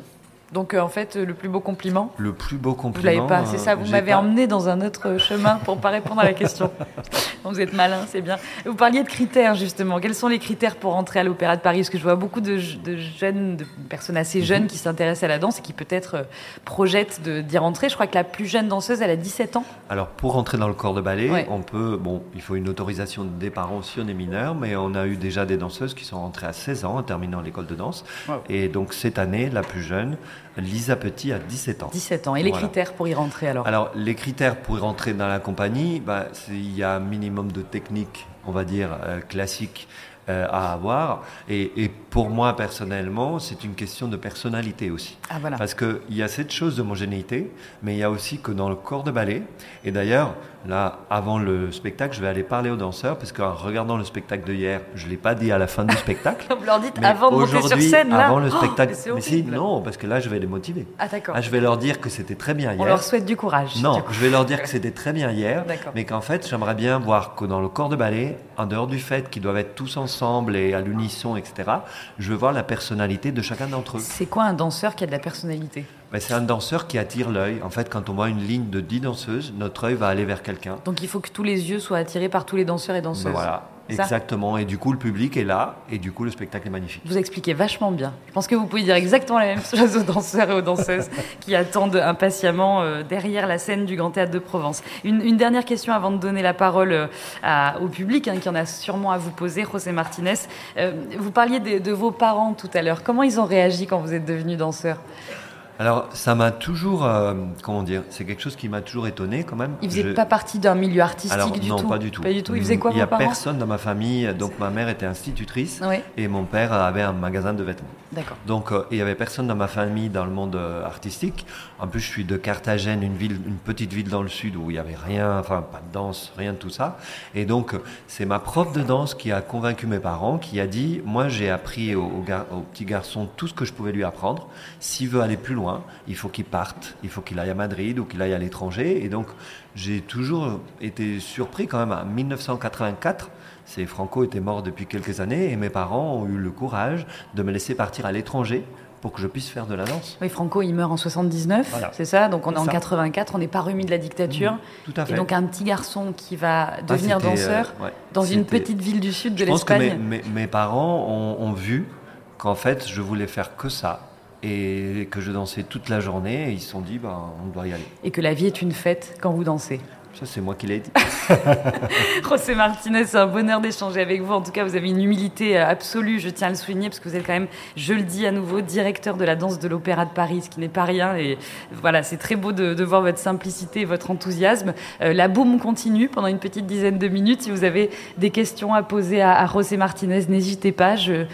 Donc euh, en fait, le plus beau compliment Le plus beau compliment. Vous l'avez pas, c'est ça. Vous m'avez emmené dans un autre chemin pour pas répondre à la question. vous êtes malin, c'est bien. Vous parliez de critères justement. Quels sont les critères pour entrer à l'Opéra de Paris? Parce que je vois beaucoup de, jeunes, de personnes assez mhm. jeunes qui s'intéressent à la danse et qui peut-être euh, projettent d'y rentrer. Je crois que la plus jeune danseuse, elle a 17 ans. Alors pour rentrer dans le corps de ballet, on peut, bon, il faut une autorisation des parents si on est mineur, mais on a eu déjà des danseuses qui sont rentrées à 16 ans en terminant l'école de danse. Et donc cette année, la plus jeune, Lisa Petit a 17 ans. 17 ans. Et les critères pour y rentrer alors Alors, les critères pour y rentrer dans la compagnie, bah, il y a un minimum de technique, on va dire, euh, classique euh, à avoir. Et, pour moi, personnellement, c'est une question de personnalité aussi. Ah, voilà. Parce qu'il y a cette chose d'homogénéité, mais il y a aussi que dans le corps de ballet, et d'ailleurs, Là, avant le spectacle, je vais aller parler aux danseurs parce qu'en regardant le spectacle de hier, je ne l'ai pas dit à la fin du spectacle. Vous leur dites avant de monter sur scène, là Avant le oh, spectacle. mais, si, non, parce que là, je vais les motiver. Ah, d'accord. Ah, je vais leur dire que c'était très bien hier. On leur souhaite du courage. Non, je vais leur dire que c'était très bien hier, mais qu'en fait, j'aimerais bien voir que dans le corps de ballet, en dehors du fait qu'ils doivent être tous ensemble et à l'unisson, etc., je veux voir la personnalité de chacun d'entre eux. C'est quoi un danseur qui a de la personnalité? Ben, c'est un danseur qui attire l'œil. En fait, quand on voit une ligne de 10 danseuses, notre œil va aller vers quelqu'un. Donc il faut que tous les yeux soient attirés par tous les danseurs et danseuses. Ben, voilà, exactement. Et du coup, le public est là, et du coup, le spectacle est magnifique. Vous expliquez vachement bien. Je pense que vous pouvez dire exactement la même chose aux danseurs et aux danseuses qui attendent impatiemment euh, derrière la scène du Grand Théâtre de Provence. Une, dernière question avant de donner la parole euh, au public, hein, qui en a sûrement à vous poser, José Martinez. Euh, vous parliez de, de vos parents tout à l'heure. Comment ils ont réagi quand vous êtes devenu danseur alors, ça m'a toujours, euh, comment dire, c'est quelque chose qui m'a toujours étonné quand même. Il faisait pas partie d'un milieu artistique du non, tout. pas du tout. Pas du tout. Il faisait quoi Il y a personne dans ma famille. Donc ma mère était institutrice et mon père avait un magasin de vêtements. D'accord. Donc euh, il y avait personne dans ma famille dans le monde euh, artistique. En plus, je suis de Carthagène, une ville, une petite ville dans le sud où il y avait rien, enfin pas de danse, rien de tout ça. Et donc c'est ma prof de danse qui a convaincu mes parents, qui a dit, moi j'ai appris au, au petit garçon tout ce que je pouvais lui apprendre. S'il veut aller plus loin il faut qu'il parte, il faut qu'il aille à Madrid ou qu'il aille à l'étranger. Et donc, j'ai toujours été surpris quand même. En 1984, c'est Franco était mort depuis quelques années et mes parents ont eu le courage de me laisser partir à l'étranger pour que je puisse faire de la danse. Oui, Franco, il meurt en 79, c'est ça? Donc on est en 84, on n'est pas remis de la dictature. Mmh, tout à fait. Et donc un petit garçon qui va ah, devenir danseur euh, dans une petite ville du sud de l'Espagne. Je pense que mes, parents ont, ont vu qu'en fait, je voulais faire que ça et que je dansais toute la journée. Et ils se sont dit, bah, on doit y aller. Et que la vie est une fête quand vous dansez. Ça, c'est moi qui l'ai dit. José Martinez, c'est un bonheur d'échanger avec vous. En tout cas, vous avez une humilité euh, absolue, je tiens à le souligner, parce que vous êtes quand même, je le dis à nouveau, directeur de la danse de l'Opéra de Paris, ce qui n'est pas rien. Et voilà, c'est très beau de, voir votre simplicité et votre enthousiasme. Euh, la boum continue pendant une petite dizaine de minutes. Si vous avez des questions à poser à, José Martinez, n'hésitez pas. Je...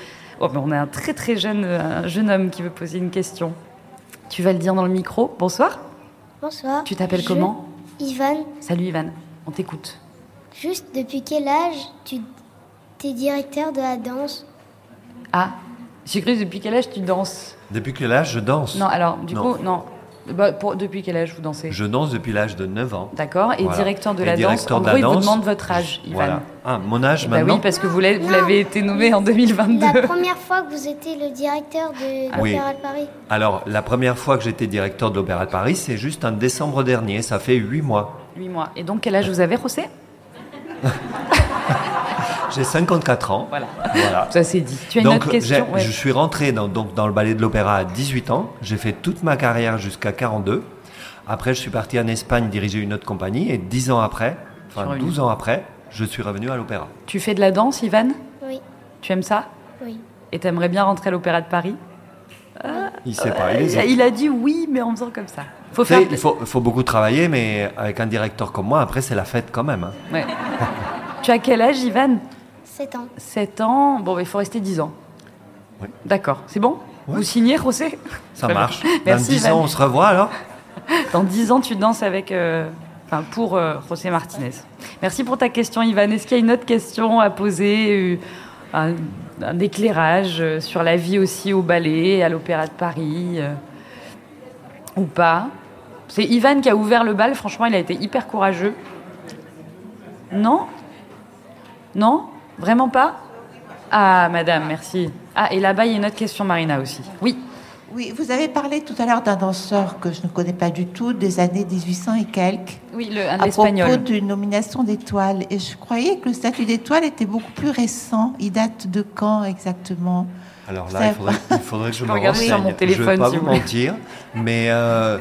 Oh, on a un très très jeune, un jeune homme qui veut poser une question. Tu vas le dire dans le micro. Bonsoir. Bonsoir. Tu t'appelles comment? Ivan. Salut Ivan, on t'écoute. Juste depuis quel âge tu es directeur de la danse? Ah, j'ai cru depuis quel âge tu danses? Depuis quel âge je danse? Non, alors du coup, non. Bah, pour, depuis quel âge vous dansez Je danse depuis l'âge de 9 ans. D'accord. Et directeur de la danse, en gros, il vous demande votre âge, Ivan. Voilà. Ah, mon âge bah maintenant Oui, parce que vous l'avez été nommé en 2022. La première fois que vous étiez le directeur de l'Opéra de Paris Alors, la première fois que j'étais directeur de l'Opéra de Paris, c'est juste en décembre dernier. Ça fait 8 mois. 8 mois. Et donc, quel âge vous avez, José? J'ai 54 ans. Voilà. Ça c'est dit. Tu as une autre question? Je suis rentré dans, donc, dans le ballet de l'opéra à 18 ans. J'ai fait toute ma carrière jusqu'à 42. Après, je suis parti en Espagne diriger une autre compagnie. Et 10 ans après, enfin 12 ans après, je suis revenu à l'opéra. Tu fais de la danse, Ivan? Oui. Tu aimes ça? Oui. Et tu aimerais bien rentrer à l'opéra de Paris? Il sait pas. Il, il, a dit oui, mais en faisant comme ça. Faut faire... Il faut, faut, beaucoup travailler, mais avec un directeur comme moi, après, c'est la fête quand même. Hein. Ouais. tu as quel âge, Ivan? 7 ans. 7 ans, bon, il faut rester 10 ans. Oui. D'accord, c'est bon Vous signez, José Ça marche. Merci, Dans 10 ans, on se revoit alors Dans 10 ans, tu danses avec. Euh, enfin, pour euh, José Martinez. Merci pour ta question, Ivan. Est-ce qu'il y a une autre question à poser euh, un, éclairage sur la vie aussi au ballet, à l'Opéra de Paris Ou pas? C'est Ivan qui a ouvert le bal. Franchement, il a été hyper courageux. Non? Non? Vraiment pas Ah, madame, merci. Ah, et là-bas, il y a une autre question, Marina, aussi. Oui. Oui, vous avez parlé tout à l'heure d'un danseur que je ne connais pas du tout, des années 1800 et quelques. Oui, le, un à propos d'une nomination d'étoile. Et je croyais que le statut d'étoile était beaucoup plus récent. Il date de quand exactement? Alors là, il faudrait, il faudrait, que je, me renseigne. Sur mon téléphone, je ne vais pas si vous mentir, mais euh,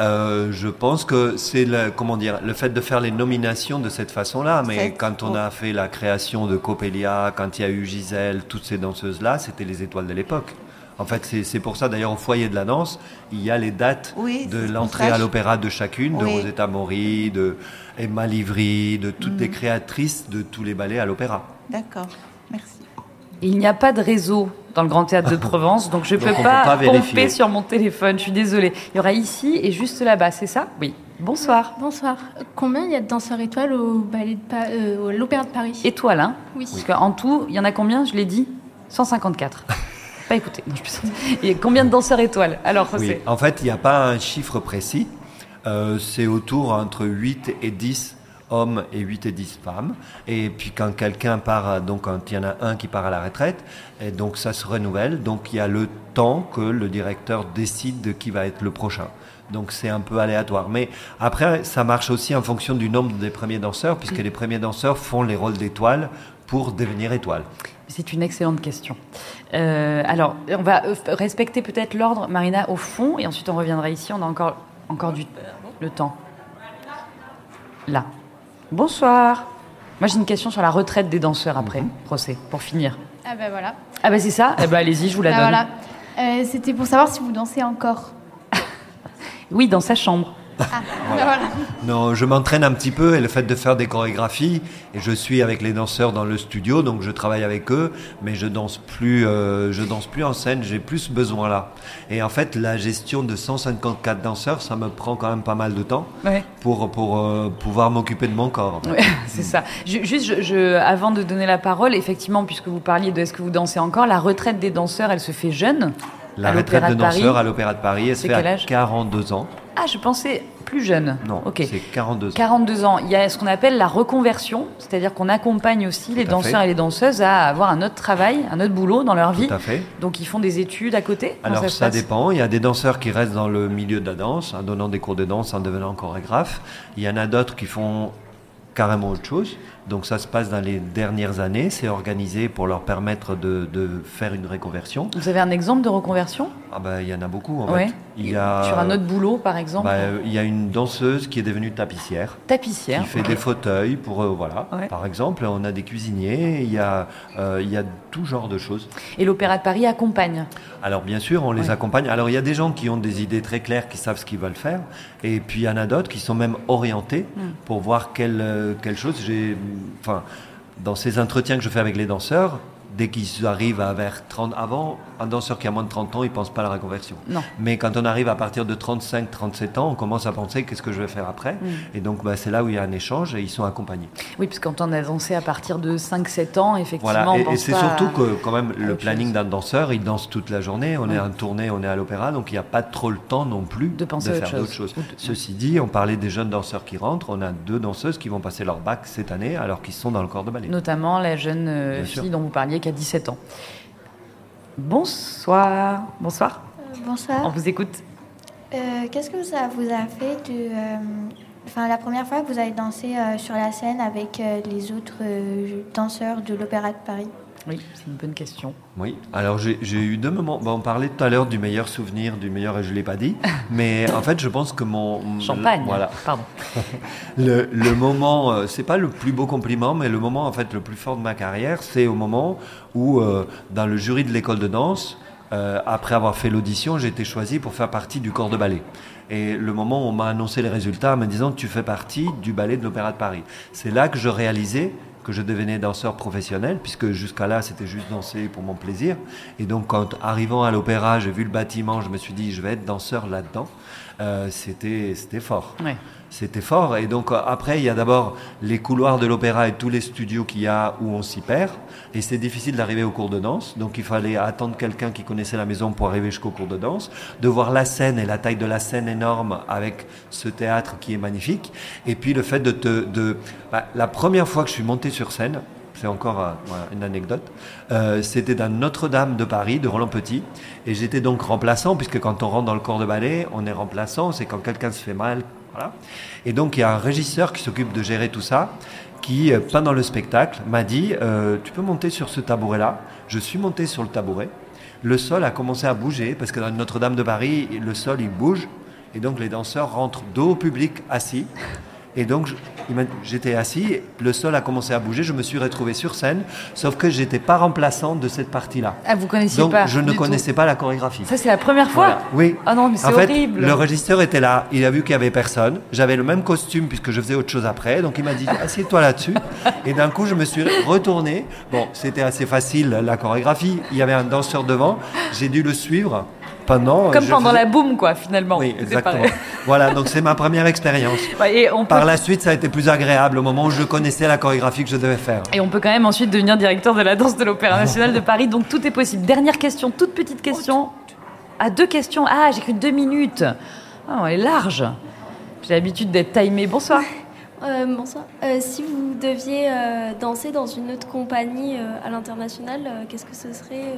euh, je pense que c'est le, comment dire, le fait de faire les nominations de cette façon-là. Mais quand on a fait la création de Coppelia, quand il y a eu Gisèle, toutes ces danseuses-là, c'était les étoiles de l'époque. En fait, c'est pour ça, d'ailleurs, au foyer de la danse, il y a les dates de l'entrée à l'opéra de chacune, de Rosetta Mori, de Emma Livry, de toutes les mm. créatrices de tous les ballets à l'opéra. D'accord, merci. Il n'y a pas de réseau dans le Grand Théâtre de Provence, donc je ne peux pas, pomper sur mon téléphone. Je suis désolée. Il y aura ici et juste là-bas, c'est ça? Oui. Bonsoir. Bonsoir. Combien il y a de danseurs étoiles au ballet de euh, l'Opéra de Paris? Étoiles, hein? Oui. Parce qu'en tout, il y en a combien? Je l'ai dit 154. pas écouté. Non, je combien de danseurs étoiles? Alors, oui. En fait, il n'y a pas un chiffre précis. Euh, c'est autour entre 8 et 10 hommes et 8 et 10 femmes. Et puis quand quelqu'un part, donc quand il y en a un qui part à la retraite, et donc ça se renouvelle. Donc il y a le temps que le directeur décide de qui va être le prochain. Donc c'est un peu aléatoire. Mais après, ça marche aussi en fonction du nombre des premiers danseurs, puisque les premiers danseurs font les rôles d'étoiles pour devenir étoiles. C'est une excellente question. Euh, alors, on va respecter peut-être l'ordre, Marina, au fond, et ensuite on reviendra ici. On a encore, encore du, le temps. Là. Bonsoir. Moi, j'ai une question sur la retraite des danseurs après, mhm. procès, pour finir. Ah ben voilà. Ah ben c'est ça? Eh ben allez-y, je vous la ben donne. Voilà. Euh, C'était pour savoir si vous dansez encore. oui, dans sa chambre. Ah, voilà. Non, je m'entraîne un petit peu et le fait de faire des chorégraphies, et je suis avec les danseurs dans le studio, donc je travaille avec eux, mais je danse plus, euh, je danse plus en scène, j'ai plus besoin là. Et en fait, la gestion de 154 danseurs, ça me prend quand même pas mal de temps pour, pour euh, pouvoir m'occuper de mon corps. c'est ça. juste, je, avant de donner la parole, effectivement, puisque vous parliez de est-ce que vous dansez encore, la retraite des danseurs, elle se fait jeune. La retraite de, danseurs à l'Opéra de Paris, elle se fait à 42 ans. Ah, je pensais plus jeune. Non, ok. c'est 42 ans. 42 ans. Il y a ce qu'on appelle la reconversion, c'est-à-dire qu'on accompagne aussi les danseurs et les danseuses à avoir un autre travail, un autre boulot dans leur vie. Tout à fait. Donc ils font des études à côté Alors ça, dépend. Il y a des danseurs qui restent dans le milieu de la danse, en donnant des cours de danse, en devenant chorégraphe. Il y en a d'autres qui font carrément autre chose. Donc ça se passe dans les dernières années. C'est organisé pour leur permettre de, de faire une reconversion. Vous avez un exemple de reconversion? Ah ben, il y en a beaucoup en Ouais. fait. Il y a, Sur un autre boulot, par exemple? Euh, il y a une danseuse qui est devenue tapissière. Tapissière. qui fait des fauteuils pour euh, voilà. Ouais. Par exemple, on a des cuisiniers, il y a euh, il y a tout genre de choses. Et l'Opéra de Paris accompagne? Alors bien sûr, on les Ouais. accompagne. Alors il y a des gens qui ont des idées très claires, qui savent ce qu'ils veulent faire, et puis il y en a d'autres qui sont même orientés Mm. pour voir quelle euh, quelle chose j'ai. Enfin, dans ces entretiens que je fais avec les danseurs. Dès qu'ils arrivent à vers 30 avant, un danseur qui a moins de 30 ans, il pense pas à la reconversion. Non. Mais quand on arrive à partir de 35, 37 ans, on commence à penser qu'est-ce que je vais faire après. Mm. Et donc bah, c'est là où il y a un échange et ils sont accompagnés. Oui, parce que quand on a dansé à partir de 5-7 ans, effectivement, Voilà, et, et c'est surtout à- que quand même le planning d'un danseur, il danse toute la journée, on est Ouais. en tournée, on est à l'opéra, donc il n'y a pas trop le temps non plus De penser autre faire chose. d'autres choses. De- Ceci dit, on parlait des jeunes danseurs qui rentrent, on a deux danseuses qui vont passer leur bac cette année alors qu'ils sont dans le corps de ballet. Notamment la jeune euh, Bien fille sûr. dont vous parliez qui a 17 ans. Bonsoir. Bonsoir. On Bonsoir. vous écoute. Euh, Qu'est-ce que ça vous a fait de. euh, Enfin, la première fois que vous avez dansé euh, sur la scène avec euh, les autres euh, danseurs de l'Opéra de Paris? Oui, c'est une bonne question. Oui, alors j'ai eu deux moments. On parlait tout à l'heure du meilleur souvenir, du meilleur, et je ne l'ai pas dit, mais en fait, je pense que mon. Champagne. Voilà. Pardon. Le, le moment, euh, c'est pas le plus beau compliment, mais le moment en fait le plus fort de ma carrière, c'est au moment où, euh, dans le jury de l'école de danse, euh, après avoir fait l'audition, j'ai été choisi pour faire partie du corps de ballet. Et le moment où on m'a annoncé les résultats en me disant tu fais partie du ballet de l'Opéra de Paris, c'est là que je réalisais que je devenais danseur professionnel, puisque jusqu'à là c'était juste danser pour mon plaisir. Et donc quand arrivant à l'opéra, j'ai vu le bâtiment, je me suis dit je vais être danseur là-dedans. Euh, c'était fort. C'était fort. Et donc, euh, après, il y a d'abord les couloirs de l'opéra et tous les studios qu'il y a où on s'y perd. Et c'est difficile d'arriver au cours de danse. Donc, il fallait attendre quelqu'un qui connaissait la maison pour arriver jusqu'au cours de danse. De voir la scène et la taille de la scène énorme avec ce théâtre qui est magnifique. Et puis, le fait de te. De, bah, la première fois que je suis monté sur scène, c'est encore euh, une anecdote. Euh, c'était dans Notre-Dame de Paris, de Roland Petit. Et j'étais donc remplaçant, puisque quand on rentre dans le corps de ballet, on est remplaçant. C'est quand quelqu'un se fait mal. Et donc, il y a un régisseur qui s'occupe de gérer tout ça, qui, euh, pendant le spectacle, m'a dit euh, Tu peux monter sur ce tabouret-là Je suis monté sur le tabouret. Le sol a commencé à bouger, parce que dans Notre-Dame de Paris, le sol, il bouge. Et donc, les danseurs rentrent dos au public assis. Et donc, j'étais assis, le sol a commencé à bouger, je me suis retrouvé sur scène, sauf que j'étais pas remplaçant de cette partie-là. Ah, vous connaissiez Donc, pas je ne tout. connaissais pas la chorégraphie. Ça, c'est la première fois Voilà. Oui. Ah non, mais c'est fait, horrible. le régisseur était là, il a vu qu'il y avait personne. J'avais le même costume puisque je faisais autre chose après, donc il m'a dit assieds-toi là-dessus. Et d'un coup, je me suis retourné. Bon, c'était assez facile la chorégraphie. Il y avait un danseur devant. J'ai dû le suivre pendant. Comme je pendant faisais- la boum, quoi, finalement. Oui, exactement. voilà, donc c'est ma première expérience. Ouais, Et on, peut, Par la suite, ça a été plus agréable au moment où je connaissais la chorégraphie que je devais faire. et on peut quand même ensuite devenir directeur de la danse de l'Opéra National de Paris, donc tout est possible. Dernière question, toute petite question. Ah, deux questions. Ah, j'ai cru deux minutes. Ah, elle est large. J'ai l'habitude d'être timée. Bonsoir. Euh, bonsoir. Euh, si vous deviez euh, danser dans une autre compagnie à l'international, qu'est-ce que ce serait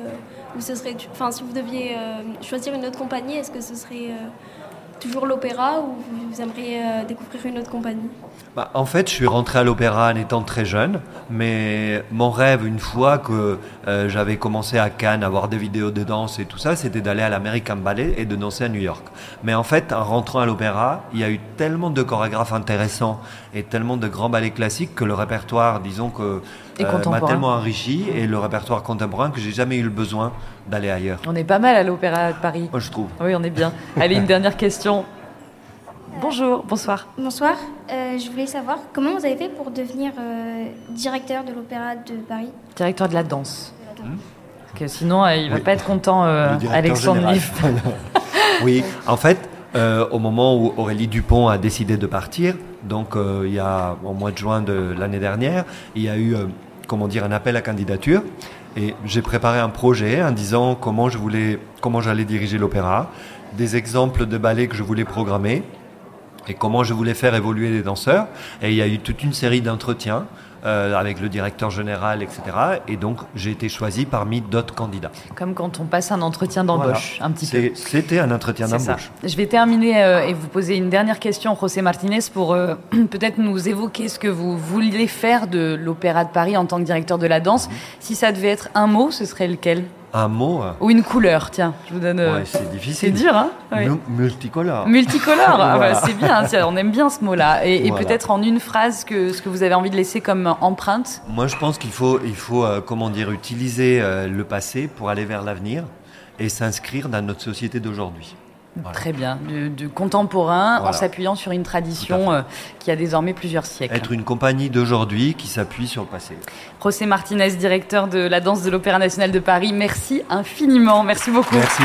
ou ce serait, enfin, si vous deviez choisir une autre compagnie, est-ce que ce serait toujours l'opéra ou vous aimeriez découvrir une autre compagnie? Bah, en fait, je suis rentré à l'opéra en étant très jeune, mais mon rêve, une fois que j'avais commencé à Cannes à voir des vidéos de danse et tout ça, c'était d'aller à l'American Ballet et de danser à New York. Mais en fait, en rentrant à l'opéra, il y a eu tellement de chorégraphes intéressants et tellement de grands ballets classiques que le répertoire, disons que Et m'a tellement enrichi et le répertoire contemporain que j'ai jamais eu le besoin d'aller ailleurs. On est pas mal à l'Opéra de Paris. Moi, je trouve. Oui, on est bien. Allez, une dernière question. Bonjour, bonsoir. Bonsoir. Euh, je voulais savoir comment vous avez fait pour devenir euh, directeur de l'Opéra de Paris? Directeur de la danse. Parce que sinon, euh, il va Oui. pas être content, euh, Alexandre. Oui, en fait, euh, au moment où Aurélie Dupont a décidé de partir, donc euh, il y a au mois de juin de l'année dernière, il y a eu, euh, comment dire, un appel à candidature. Et j'ai préparé un projet en disant comment je voulais, comment j'allais diriger l'opéra, des exemples de ballets que je voulais programmer et comment je voulais faire évoluer les danseurs. Et il y a eu toute une série d'entretiens euh, avec le directeur général, etc. Et donc, j'ai été choisi parmi d'autres candidats. Comme quand on passe un entretien d'embauche, un petit peu. C'était un entretien d'embauche. Je vais terminer euh, et vous poser une dernière question, José Martinez, pour euh, peut-être nous évoquer ce que vous vouliez faire de l'Opéra de Paris en tant que directeur de la danse. Si ça devait être un mot, ce serait lequel? Un mot, euh, Ou une couleur, tiens, je vous donne... euh, ouais, c'est c'est difficile. dur, hein. Mu- Multicolore. Multicolore, ah bah, c'est bien, tiens, on aime bien ce mot-là. Et, peut-être en une phrase que, ce que vous avez envie de laisser comme empreinte. Moi, je pense qu'il faut, il faut euh, comment dire, utiliser euh, le passé pour aller vers l'avenir et s'inscrire dans notre société d'aujourd'hui. Voilà. Très bien, du, du contemporain en s'appuyant sur une tradition euh, qui a désormais plusieurs siècles. Être une compagnie d'aujourd'hui qui s'appuie sur le passé. José Martinez, directeur de la danse de l'Opéra national de Paris, merci infiniment, merci beaucoup. Merci.